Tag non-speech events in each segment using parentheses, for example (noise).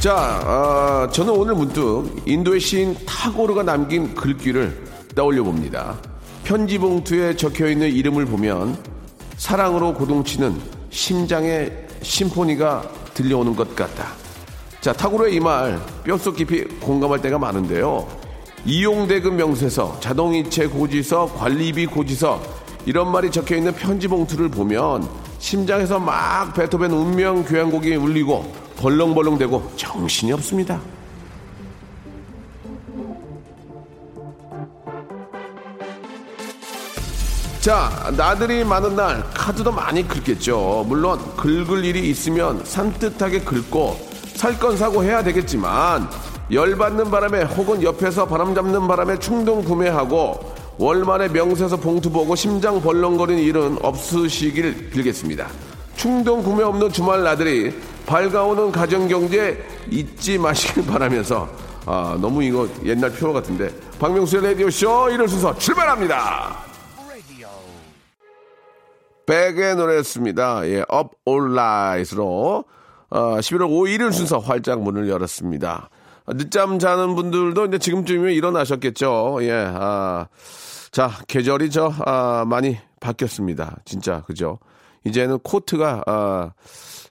자 아, 저는 오늘 문득 인도의 시인 타고르가 남긴 글귀를 떠올려 봅니다 편지 봉투에 적혀 있는 이름을 보면 사랑으로 고동치는 심장의 심포니가 들려오는 것 같다 자, 탁구로의 이 말 뼛속 깊이 공감할 때가 많은데요. 이용대금 명세서, 자동이체 고지서, 관리비 고지서 이런 말이 적혀 있는 편지 봉투를 보면 심장에서 막 베토벤 운명 교향곡이 울리고 벌렁벌렁대고 정신이 없습니다. 자, 나들이 많은 날 카드도 많이 긁겠죠. 물론 긁을 일이 있으면 산뜻하게 긁고 살 건 사고 해야 되겠지만 열받는 바람에 혹은 옆에서 바람 잡는 바람에 충동 구매하고 월말에 명세서 봉투 보고 심장 벌렁거리는 일은 없으시길 빌겠습니다. 충동 구매 없는 주말 나들이 밝아오는 가정경제 잊지 마시길 바라면서 아 너무 이거 옛날 표어 같은데 박명수의 라디오쇼 이런 순서 출발합니다. 백의 노래였습니다. 예, Up All Night으로 어, 11월 5일 순서 활짝 문을 열었습니다. 아, 늦잠 자는 분들도 이제 지금쯤이면 일어나셨겠죠. 예, 아, 자, 계절이 저, 아, 많이 바뀌었습니다. 진짜, 그죠? 이제는 코트가, 아,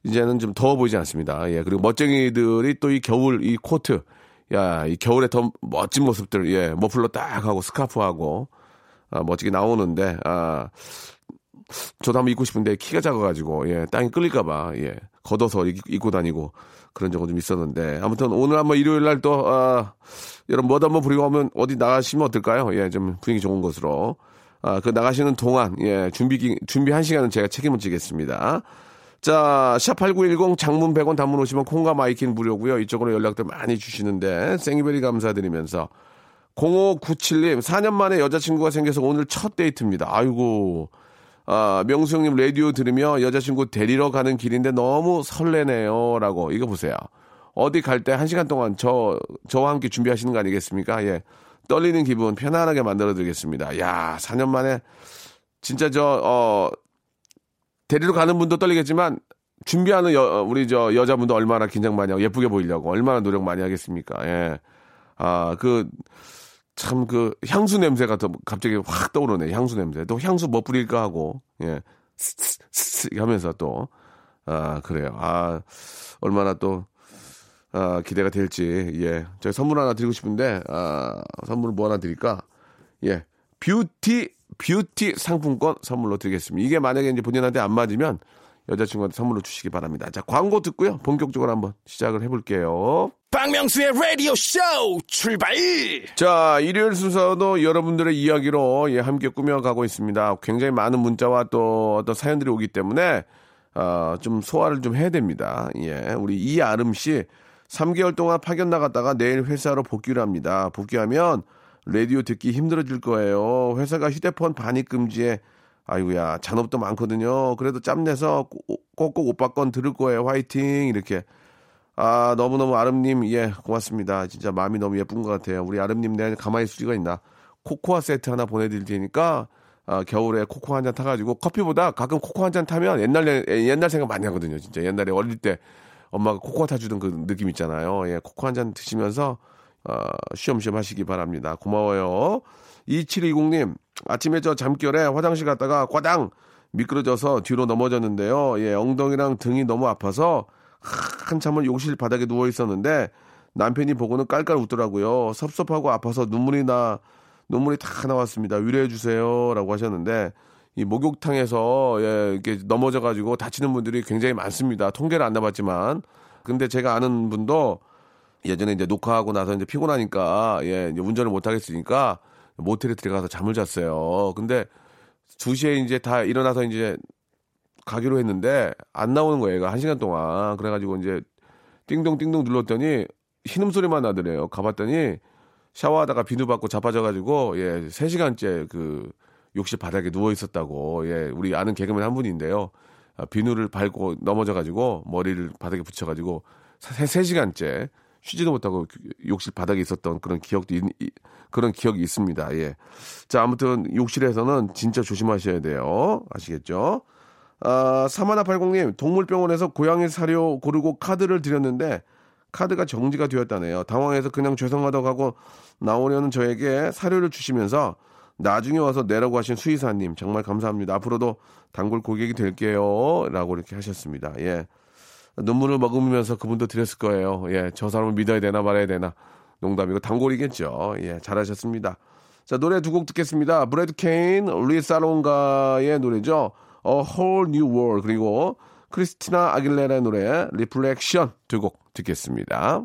이제는 좀 더워 보이지 않습니다. 예, 그리고 멋쟁이들이 또 이 겨울, 이 코트, 야, 이 겨울에 더 멋진 모습들, 예, 머플러 딱 하고 스카프하고, 아, 멋지게 나오는데, 아, 저도 한번 입고 싶은데 키가 작아가지고 예 땅에 끌릴까봐 예 걷어서 입, 입고 다니고 그런 적은 좀 있었는데 아무튼 오늘 한번 일요일 날 또 아, 여러분 멋도 한번 부리고 하면 어디 나가시면 어떨까요? 예 좀 분위기 좋은 곳으로 아 그 나가시는 동안 예 준비 기- 준비 한 시간은 제가 책임을 지겠습니다. 자, 샵8910 장문 100원 단문 오시면 콩과 마이킹 무료고요. 이쪽으로 연락들 많이 주시는데 생이베리 감사드리면서 0597님 4년 만에 여자친구가 생겨서 오늘 첫 데이트입니다. 아이고 아, 명수 형님 라디오 들으며 여자친구 데리러 가는 길인데 너무 설레네요. 라고. 이거 보세요. 어디 갈 때 한 시간 동안 저, 저와 함께 준비하시는 거 아니겠습니까? 예. 떨리는 기분 편안하게 만들어 드리겠습니다. 야 4년 만에 진짜 저, 어, 데리러 가는 분도 떨리겠지만 준비하는 여, 어, 우리 저 여자분도 얼마나 긴장 많이 하고 예쁘게 보이려고 얼마나 노력 많이 하겠습니까? 예. 아, 그, 참 그 향수 냄새가 더 갑자기 확 떠오르네. 향수 냄새. 또 향수 뭐 뿌릴까 하고 예. 스스스 하면서 또 아, 그래요. 아, 얼마나 또 아, 기대가 될지. 예. 저희 선물 하나 드리고 싶은데 아, 선물 뭐 하나 드릴까? 예. 뷰티 뷰티 상품권 선물로 드리겠습니다. 이게 만약에 이제 본인한테 안 맞으면 여자친구한테 선물로 주시기 바랍니다. 자, 광고 듣고요. 본격적으로 한번 시작을 해볼게요. 박명수의 라디오 쇼 출발! 자, 일요일 순서도 여러분들의 이야기로 예, 함께 꾸며가고 있습니다. 굉장히 많은 문자와 또 어떤 사연들이 오기 때문에 어, 좀 소화를 좀 해야 됩니다. 예, 우리 이아름 씨 3개월 동안 파견 나갔다가 내일 회사로 복귀를 합니다. 복귀하면 라디오 듣기 힘들어질 거예요. 회사가 휴대폰 반입 금지에 아이고야 잔업도 많거든요. 그래도 짬내서 꼭꼭 오빠 건 들을 거예요. 화이팅 이렇게 아, 너무너무 아름님, 예, 고맙습니다. 진짜 마음이 너무 예쁜 것 같아요. 우리 아름님 내가 가만히 있을 수가 있나. 코코아 세트 하나 보내드릴 테니까, 아, 겨울에 코코 한 잔 타가지고, 커피보다 가끔 코코 한 잔 타면 옛날, 옛날 생각 많이 하거든요. 진짜 옛날에 어릴 때 엄마가 코코아 타주던 그 느낌 있잖아요. 예, 코코 한 잔 드시면서, 어, 쉬엄쉬엄 하시기 바랍니다. 고마워요. 2720님, 아침에 저 잠결에 화장실 갔다가 꽈당 미끄러져서 뒤로 넘어졌는데요. 예, 엉덩이랑 등이 너무 아파서 한참을 욕실 바닥에 누워 있었는데 남편이 보고는 깔깔 웃더라고요. 섭섭하고 아파서 눈물이 나 눈물이 다 나왔습니다. 위로해 주세요라고 하셨는데 이 목욕탕에서 예, 이렇게 넘어져 가지고 다치는 분들이 굉장히 많습니다. 통계를 안 나봤지만 근데 제가 아는 분도 예전에 이제 녹화하고 나서 이제 피곤하니까 예, 이제 운전을 못 하겠으니까 모텔에 들어가서 잠을 잤어요. 근데 2시에 이제 다 일어나서 이제 가기로 했는데 안 나오는 거예요. 얘가 한 시간 동안. 그래 가지고 이제 띵동띵동 눌렀더니 신음소리만 나더래요. 가봤더니 샤워하다가 비누 받고 자빠져 가지고, 예, 3시간째 그 욕실 바닥에 누워 있었다고, 예, 우리 아는 개그맨 한 분인데요. 아, 비누를 밟고 넘어져가지고 머리를 바닥에 붙여가지고 3, 3시간째 쉬지도 못하고 욕실 바닥에 있었던 그런 기억도 있, 그런 기억이 있습니다. 예. 자, 아무튼 욕실에서는 진짜 조심하셔야 돼요. 아시겠죠? 아, 사마나80님, 동물병원에서 고양이 사료 고르고 카드를 드렸는데 카드가 정지가 되었다네요. 당황해서 그냥 죄송하다고 하고 나오려는 저에게 사료를 주시면서 나중에 와서 내라고 하신 수의사님 정말 감사합니다. 앞으로도 단골 고객이 될게요. 라고 이렇게 하셨습니다. 예. 눈물을 머금으면서 그분도 드렸을 거예요. 예. 저 사람을 믿어야 되나 말아야 되나. 농담이고 단골이겠죠. 예. 잘하셨습니다. 자, 노래 두 곡 듣겠습니다. 브래드 케인, 리사롱가의 노래죠. A Whole New World. 그리고 크리스티나 아길레라의 노래, 리플렉션 두 곡 듣겠습니다.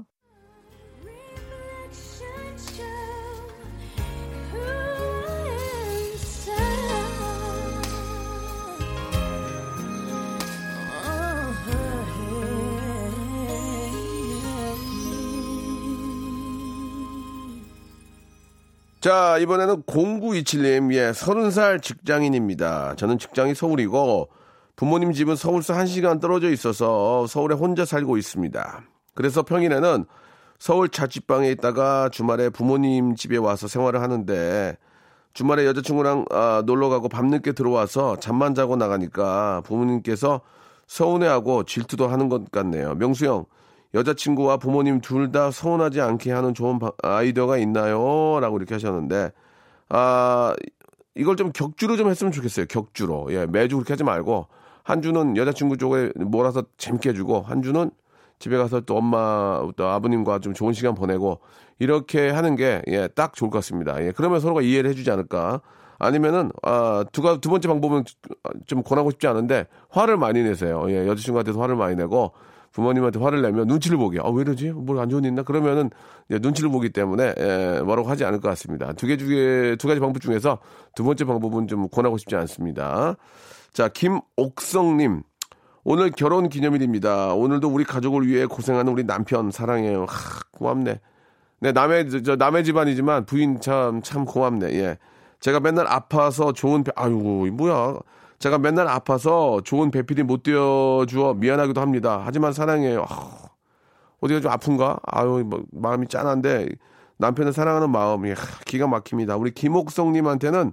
자, 이번에는 0927님, 예, 30살 직장인입니다. 저는 직장이 서울이고, 부모님 집은 서울서 1시간 떨어져 있어서 서울에 혼자 살고 있습니다. 그래서 평일에는 서울 자취방에 있다가 주말에 부모님 집에 와서 생활을 하는데, 주말에 여자친구랑 아, 놀러 가고 밤늦게 들어와서 잠만 자고 나가니까 부모님께서 서운해하고 질투도 하는 것 같네요. 명수 형, 여자친구와 부모님 둘 다 서운하지 않게 하는 좋은 아이디어가 있나요? 라고 이렇게 하셨는데, 아, 이걸 좀 격주로 좀 했으면 좋겠어요. 격주로. 예, 매주 그렇게 하지 말고, 한 주는 여자친구 쪽에 몰아서 재밌게 해주고, 한 주는 집에 가서 또 엄마, 또 아버님과 좀 좋은 시간 보내고, 이렇게 하는 게, 예, 딱 좋을 것 같습니다. 예, 그러면 서로가 이해를 해주지 않을까. 아니면은, 아, 두, 두 번째 방법은 좀 권하고 싶지 않은데, 화를 많이 내세요. 예, 여자친구한테도 화를 많이 내고, 부모님한테 화를 내면 눈치를 보게. 아, 왜 이러지? 뭘 안 좋은 일 있나? 그러면은 눈치를 보기 때문에 예, 뭐라고 하지 않을 것 같습니다. 두개 중에 두 가지 방법 중에서 두 번째 방법은 좀 권하고 싶지 않습니다. 자, 김옥성님. 오늘 결혼 기념일입니다. 오늘도 우리 가족을 위해 고생하는 우리 남편 사랑해요. 하, 고맙네. 네, 남의 저 남의 집안이지만 부인 참참 고맙네. 예. 제가 맨날 아파서 좋은 아유, 뭐야. 제가 맨날 아파서 좋은 배필이 못 되어주어 미안하기도 합니다. 하지만 사랑해요. 아, 어디가 좀 아픈가? 아유, 뭐, 마음이 짠한데 남편을 사랑하는 마음이 하, 기가 막힙니다. 우리 김옥성님한테는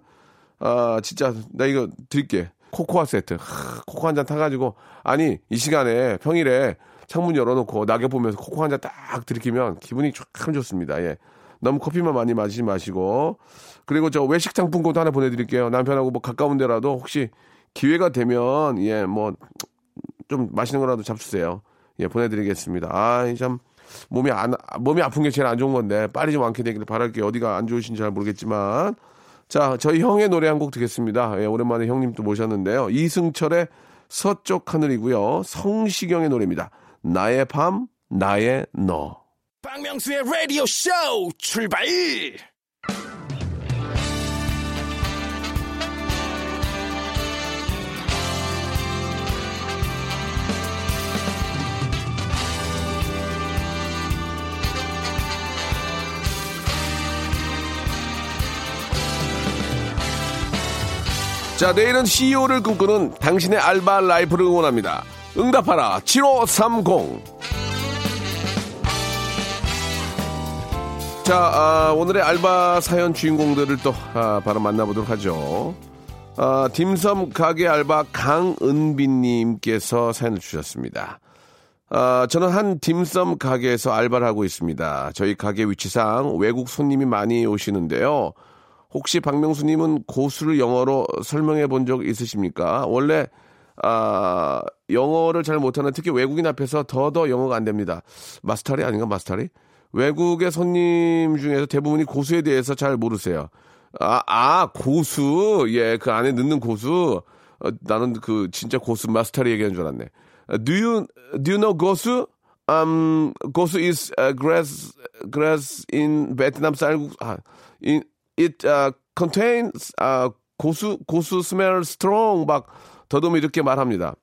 아, 진짜 나 이거 드릴게. 코코아 세트. 하, 코코 한 잔 타가지고 아니 이 시간에 평일에 창문 열어놓고 낙엽 보면서 코코 한 잔 딱 들이키면 기분이 참 좋습니다. 예. 너무 커피만 많이 마시지 마시고 그리고 저 외식 상품권도 하나 보내드릴게요. 남편하고 뭐 가까운 데라도 혹시 기회가 되면 예 뭐 좀 맛있는 거라도 잡수세요. 예 보내드리겠습니다. 아참 몸이 안 몸이 아픈 게 제일 안 좋은 건데 빨리 좀 완쾌 되기를 바랄게요. 어디가 안 좋으신지 잘 모르겠지만 자 저희 형의 노래 한 곡 듣겠습니다. 예, 오랜만에 형님 또 모셨는데요. 이승철의 서쪽 하늘이고요. 성시경의 노래입니다. 나의 밤 나의 너. 박명수의 라디오 쇼 출발! 자, 내일은 CEO를 꿈꾸는 당신의 알바 라이프를 응원합니다. 응답하라 7530. 자, 아, 오늘의 알바 사연 주인공들을 또 아, 바로 만나보도록 하죠. 아, 딤섬 가게 알바 강은비님께서 사연을 주셨습니다. 아, 저는 한 딤섬 가게에서 알바를 하고 있습니다. 저희 가게 위치상 외국 손님이 많이 오시는데요. 혹시 박명수님은 고수를 영어로 설명해 본 적 있으십니까? 원래 아, 영어를 잘 못하는 특히 외국인 앞에서 더더 영어가 안 됩니다. 마스터리 아닌가 마스터리? 외국의 손님 중에서 대부분이 고수에 대해서 잘 모르세요. 아, 아 고수. 예, 그 안에 넣는 고수. 어, 나는 그 진짜 고수 마스터리 얘기하는 줄 알았네. Do you do you know 고수? Um, 고수 is uh, grass grass in Vietnam 쌀국. 아, in it uh, contains uh, 고수 고수 smell strong 막 더듬이 이렇게 말합니다.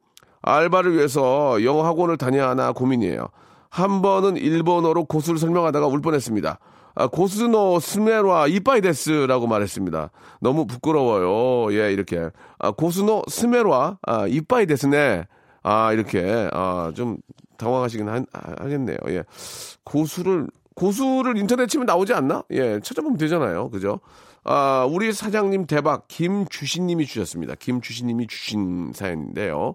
알바를 위해서 영어 학원을 다녀야 하나 고민이에요. 한 번은 일본어로 고수를 설명하다가 울 뻔했습니다. 아, 고수노 스메와 이빠이 데스라고 말했습니다. 너무 부끄러워요. 예, 이렇게. 아, 고수노 스메와 아, 이빠이 데스네. 아, 이렇게. 아, 좀 당황하시긴 하, 하겠네요. 예. 고수를, 고수를 인터넷 치면 나오지 않나? 예, 찾아보면 되잖아요. 그죠? 아, 우리 사장님 대박, 김주신님이 주셨습니다. 김주신님이 주신 사연인데요.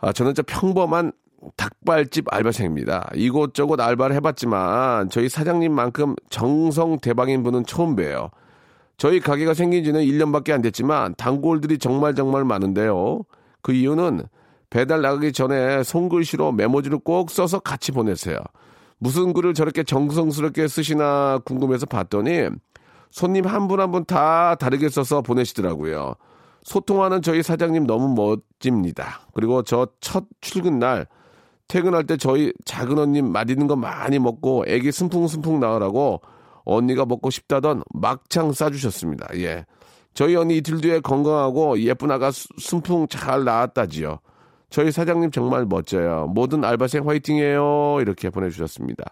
아, 저는 진짜 평범한 닭발집 알바생입니다. 이곳저곳 알바를 해봤지만 저희 사장님만큼 정성 대박인 분은 처음 뵈요. 저희 가게가 생긴 지는 1년밖에 안 됐지만 단골들이 정말 정말 많은데요. 그 이유는 배달 나가기 전에 손글씨로 메모지를 꼭 써서 같이 보냈어요. 무슨 글을 저렇게 정성스럽게 쓰시나 궁금해서 봤더니 손님 한 분 한 분 다 다르게 써서 보내시더라고요. 소통하는 저희 사장님 너무 멋집니다. 그리고 저 첫 출근 날 퇴근할 때 저희 작은 언니 맛있는 거 많이 먹고 애기 숨풍숨풍 나으라고 언니가 먹고 싶다던 막창 싸주셨습니다. 예. 저희 언니 이틀 뒤에 건강하고 예쁜 아가 숨풍 잘 나왔다지요. 저희 사장님 정말 멋져요. 모든 알바생 화이팅해요. 이렇게 보내주셨습니다.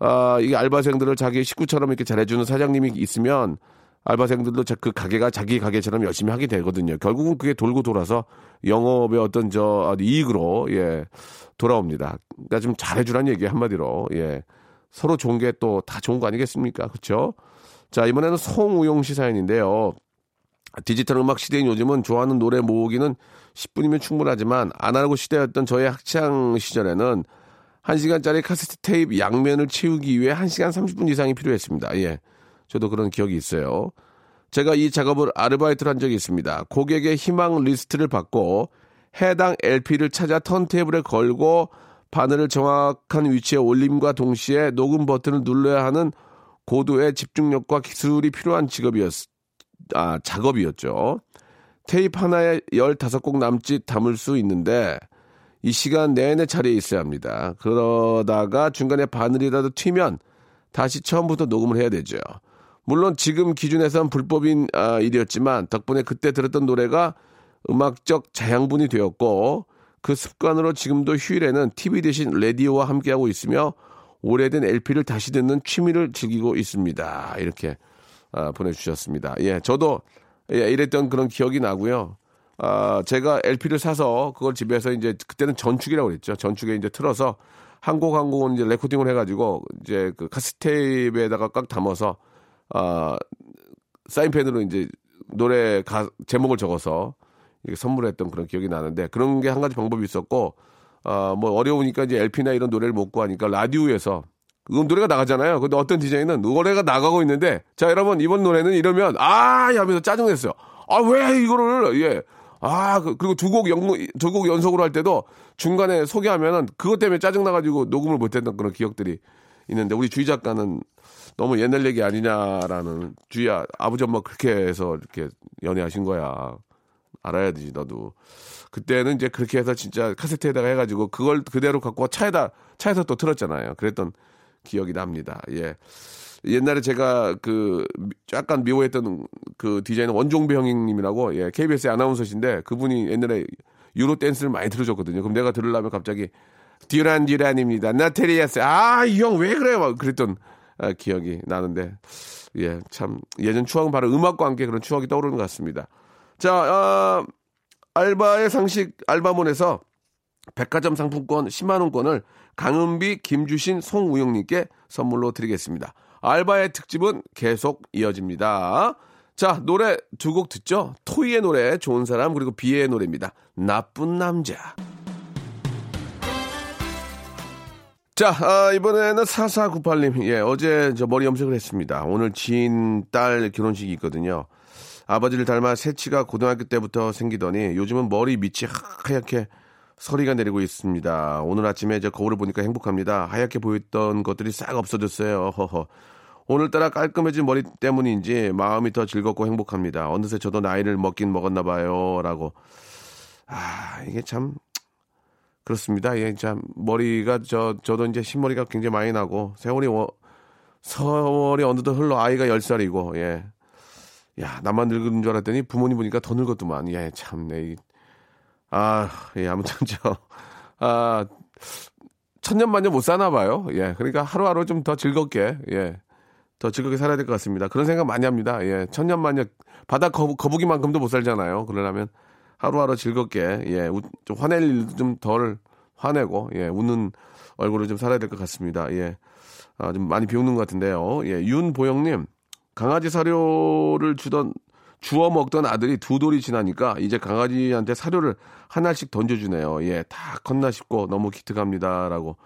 아, 이게 알바생들을 자기 식구처럼 이렇게 잘해주는 사장님이 있으면 알바생들도 그 가게가 자기 가게처럼 열심히 하게 되거든요. 결국은 그게 돌고 돌아서 영업의 어떤 저 이익으로 예 돌아옵니다. 그러니까 좀 잘해주라는 얘기 한마디로 예 서로 좋은 게 또 다 좋은 거 아니겠습니까? 그렇죠? 자 이번에는 송우용 씨 사연인데요. 디지털 음악 시대인 요즘은 좋아하는 노래 모으기는 10분이면 충분하지만 아날로그 시대였던 저의 학창 시절에는 1시간짜리 카세트 테이프 양면을 채우기 위해 1시간 30분 이상이 필요했습니다. 예. 저도 그런 기억이 있어요. 제가 이 작업을 아르바이트를 한 적이 있습니다. 고객의 희망 리스트를 받고 해당 LP를 찾아 턴테이블에 걸고 바늘을 정확한 위치에 올림과 동시에 녹음 버튼을 눌러야 하는 고도의 집중력과 기술이 필요한 직업이었, 아, 작업이었죠. 테이프 하나에 15곡 남짓 담을 수 있는데 이 시간 내내 자리에 있어야 합니다. 그러다가 중간에 바늘이라도 튀면 다시 처음부터 녹음을 해야 되죠. 물론 지금 기준에선 불법인 아, 일이었지만 덕분에 그때 들었던 노래가 음악적 자양분이 되었고 그 습관으로 지금도 휴일에는 TV 대신 라디오와 함께하고 있으며 오래된 LP를 다시 듣는 취미를 즐기고 있습니다. 이렇게 아, 보내주셨습니다. 예, 저도 예, 이랬던 그런 기억이 나고요. 아, 제가 LP를 사서 그걸 집에서 이제 그때는 전축이라고 그랬죠. 전축에 이제 틀어서 한 곡 한 곡은 이제 레코딩을 해가지고 이제 그 카스테이프에다가 꽉 담아서 아, 사인펜으로 이제 노래 가, 제목을 적어서 이렇게 선물했던 그런 기억이 나는데 그런 게 한 가지 방법이 있었고 아, 뭐 어려우니까 이제 LP나 이런 노래를 못 구하니까 라디오에서 음, 노래가 나가잖아요. 근데 어떤 디자인은 노래가 나가고 있는데 자 여러분 이번 노래는 이러면 아 하면서 짜증냈어요. 아 왜 이거를 예. 아 그, 그리고 두 곡 연, 두곡 연속으로 할 때도 중간에 소개하면은 그것 때문에 짜증 나가지고 녹음을 못했던 그런 기억들이 있는데 우리 주희 작가는 너무 옛날 얘기 아니냐라는 주희 아, 아버지 엄마 그렇게 해서 이렇게 연애하신 거야. 알아야 되지 너도. 그때는 이제 그렇게 해서 진짜 카세트에다가 해가지고 그걸 그대로 갖고 차에다 차에서 또 틀었잖아요. 그랬던 기억이 납니다. 예. 옛날에 제가 그 약간 미워했던 그 디자이너 원종배 형님이라고 예, KBS 아나운서신데 그분이 옛날에 유로 댄스를 많이 들어줬거든요. 그럼 내가 들으려면 갑자기 듀란 듀란입니다. 나테리아스. 아, 이 형 왜 그래요? 막 그랬던 아, 기억이 나는데 예, 참 예전 추억은 바로 음악과 함께 그런 추억이 떠오르는 것 같습니다. 자, 어, 알바의 상식 알바몬에서 백화점 상품권 10만 원권을 강은비, 김주신, 송우영님께 선물로 드리겠습니다. 알바의 특집은 계속 이어집니다. 자, 노래 두 곡 듣죠? 토이의 노래, 좋은 사람, 그리고 비의 노래입니다. 나쁜 남자. 자, 아, 이번에는 4498님. 예, 어제 저 머리 염색을 했습니다. 오늘 지인 딸 결혼식이 있거든요. 아버지를 닮아 새치가 고등학교 때부터 생기더니 요즘은 머리 밑이 하얗게 서리가 내리고 있습니다. 오늘 아침에 저 거울을 보니까 행복합니다. 하얗게 보였던 것들이 싹 없어졌어요. 허허. 오늘따라 깔끔해진 머리 때문인지 마음이 더 즐겁고 행복합니다. 어느새 저도 나이를 먹긴 먹었나 봐요. 라고. 아, 이게 참 그렇습니다. 예, 참 머리가 저 저도 이제 흰머리가 굉장히 많이 나고 세월이 워, 세월이 어느덧 흘러 아이가 10살이고 예. 야, 나만 늙은 줄 알았더니 부모님 보니까 더 늙었더만. 예, 참, 네. 아, 예, 아무튼 저, 아, 천년만년 못 사나 봐요. 예. 그러니까 하루하루 좀 더 즐겁게, 예. 더 즐겁게 살아야 될 것 같습니다. 그런 생각 많이 합니다. 예. 천년만년 바다 거북, 거북이만큼도 못 살잖아요. 그러려면 하루하루 즐겁게, 예. 우, 좀 화낼 일도 좀 덜 화내고, 예. 웃는 얼굴을 좀 살아야 될 것 같습니다. 예. 아, 좀 많이 비웃는 것 같은데요. 예. 윤보영님, 강아지 사료를 주던 주워 먹던 아들이 두 돌이 지나니까 이제 강아지한테 사료를 하나씩 던져주네요. 예, 다 컸나 싶고 너무 기특합니다라고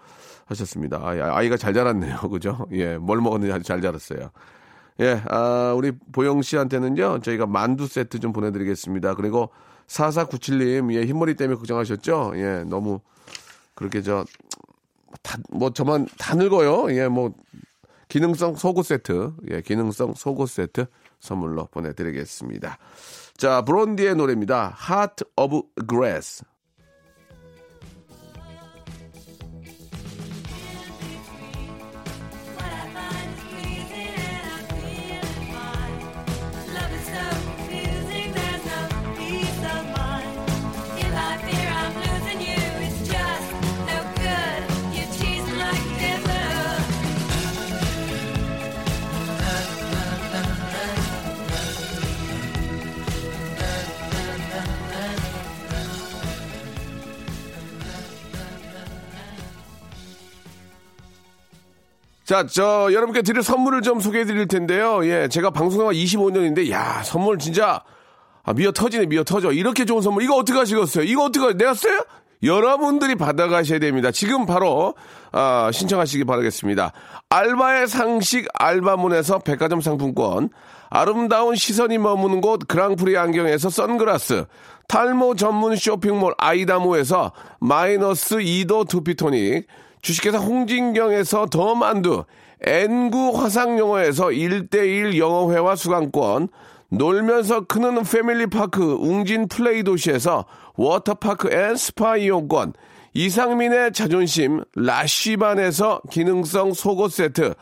하셨습니다. 아, 아이가 잘 자랐네요. (laughs) 그죠? 예, 뭘 먹었는지 아주 잘 자랐어요. 예, 아, 우리 보영 씨한테는요, 저희가 만두 세트 좀 보내드리겠습니다. 그리고 4497님, 예, 흰머리 때문에 걱정하셨죠? 예, 너무 그렇게 저, 다, 뭐 저만 다 늙어요. 예, 뭐, 기능성 속옷 세트, 예, 기능성 속옷 세트 선물로 보내드리겠습니다. 자, 브론디의 노래입니다. Heart of Grass. 자, 저, 여러분께 드릴 선물을 좀 소개해 드릴 텐데요. 예, 제가 방송한 25년인데, 야, 선물 진짜, 아, 미어 터지네, 미어 터져. 이렇게 좋은 선물, 이거 어떻게 하시겠어요? 이거 어떻게, 내가 써요? 여러분들이 받아가셔야 됩니다. 지금 바로, 아, 신청하시기 바라겠습니다. 알바의 상식 알바문에서 백화점 상품권, 아름다운 시선이 머무는 곳 그랑프리 안경에서 선글라스, 탈모 전문 쇼핑몰 아이다모에서 마이너스 2도 두피토닉, 주식회사 홍진경에서 더 만두, N구 화상영어에서 1대1 영어회화 수강권, 놀면서 크는 패밀리파크 웅진 플레이 도시에서 워터파크 and 스파 이용권, 이상민의 자존심 라쉬반에서 기능성 속옷 세트,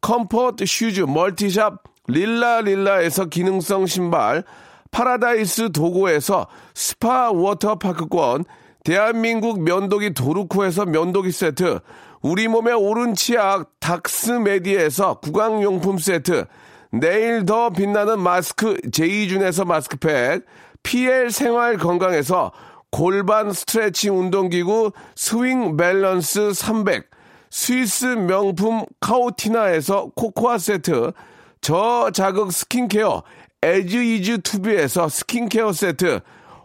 comfort shoes multi shop 릴라릴라에서 기능성 신발, 파라다이스 도고에서 스파 워터파크권, 대한민국 면도기 도루코에서 면도기 세트, 우리 몸의 옳은 치약 닥스메디에서 구강용품 세트, 내일 더 빛나는 마스크 제이준에서 마스크팩, PL 생활 건강에서 골반 스트레칭 운동기구 스윙 밸런스 300, 스위스 명품 카오티나에서 코코아 세트, 저자극 스킨케어 에즈이즈 투비에서 스킨케어 세트,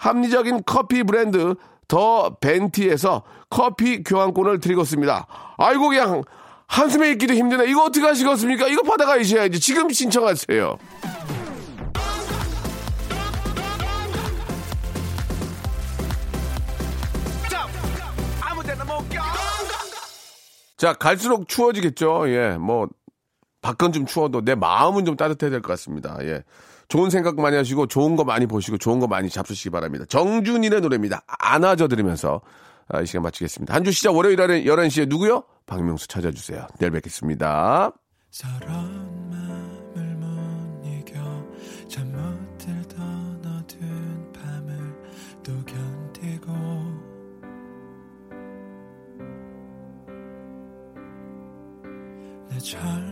합리적인 커피 브랜드 더 벤티에서 커피 교환권을 드리겠습니다. 아이고 그냥 한숨에 있기도 힘드네. 이거 어떻게 하시겠습니까? 이거 받아가셔야지. 지금 신청하세요. 자, 갈수록 추워지겠죠. 예, 뭐, 밖은 좀 추워도 내 마음은 좀 따뜻해야 될 것 같습니다. 예. 좋은 생각 많이 하시고 좋은 거 많이 보시고 좋은 거 많이 잡수시기 바랍니다. 정준일의 노래입니다. 안아줘 들으면서 아, 이 시간 마치겠습니다. 한 주 시작 월요일 11시에 누구요? 박명수 찾아주세요. 내일 뵙겠습니다. 절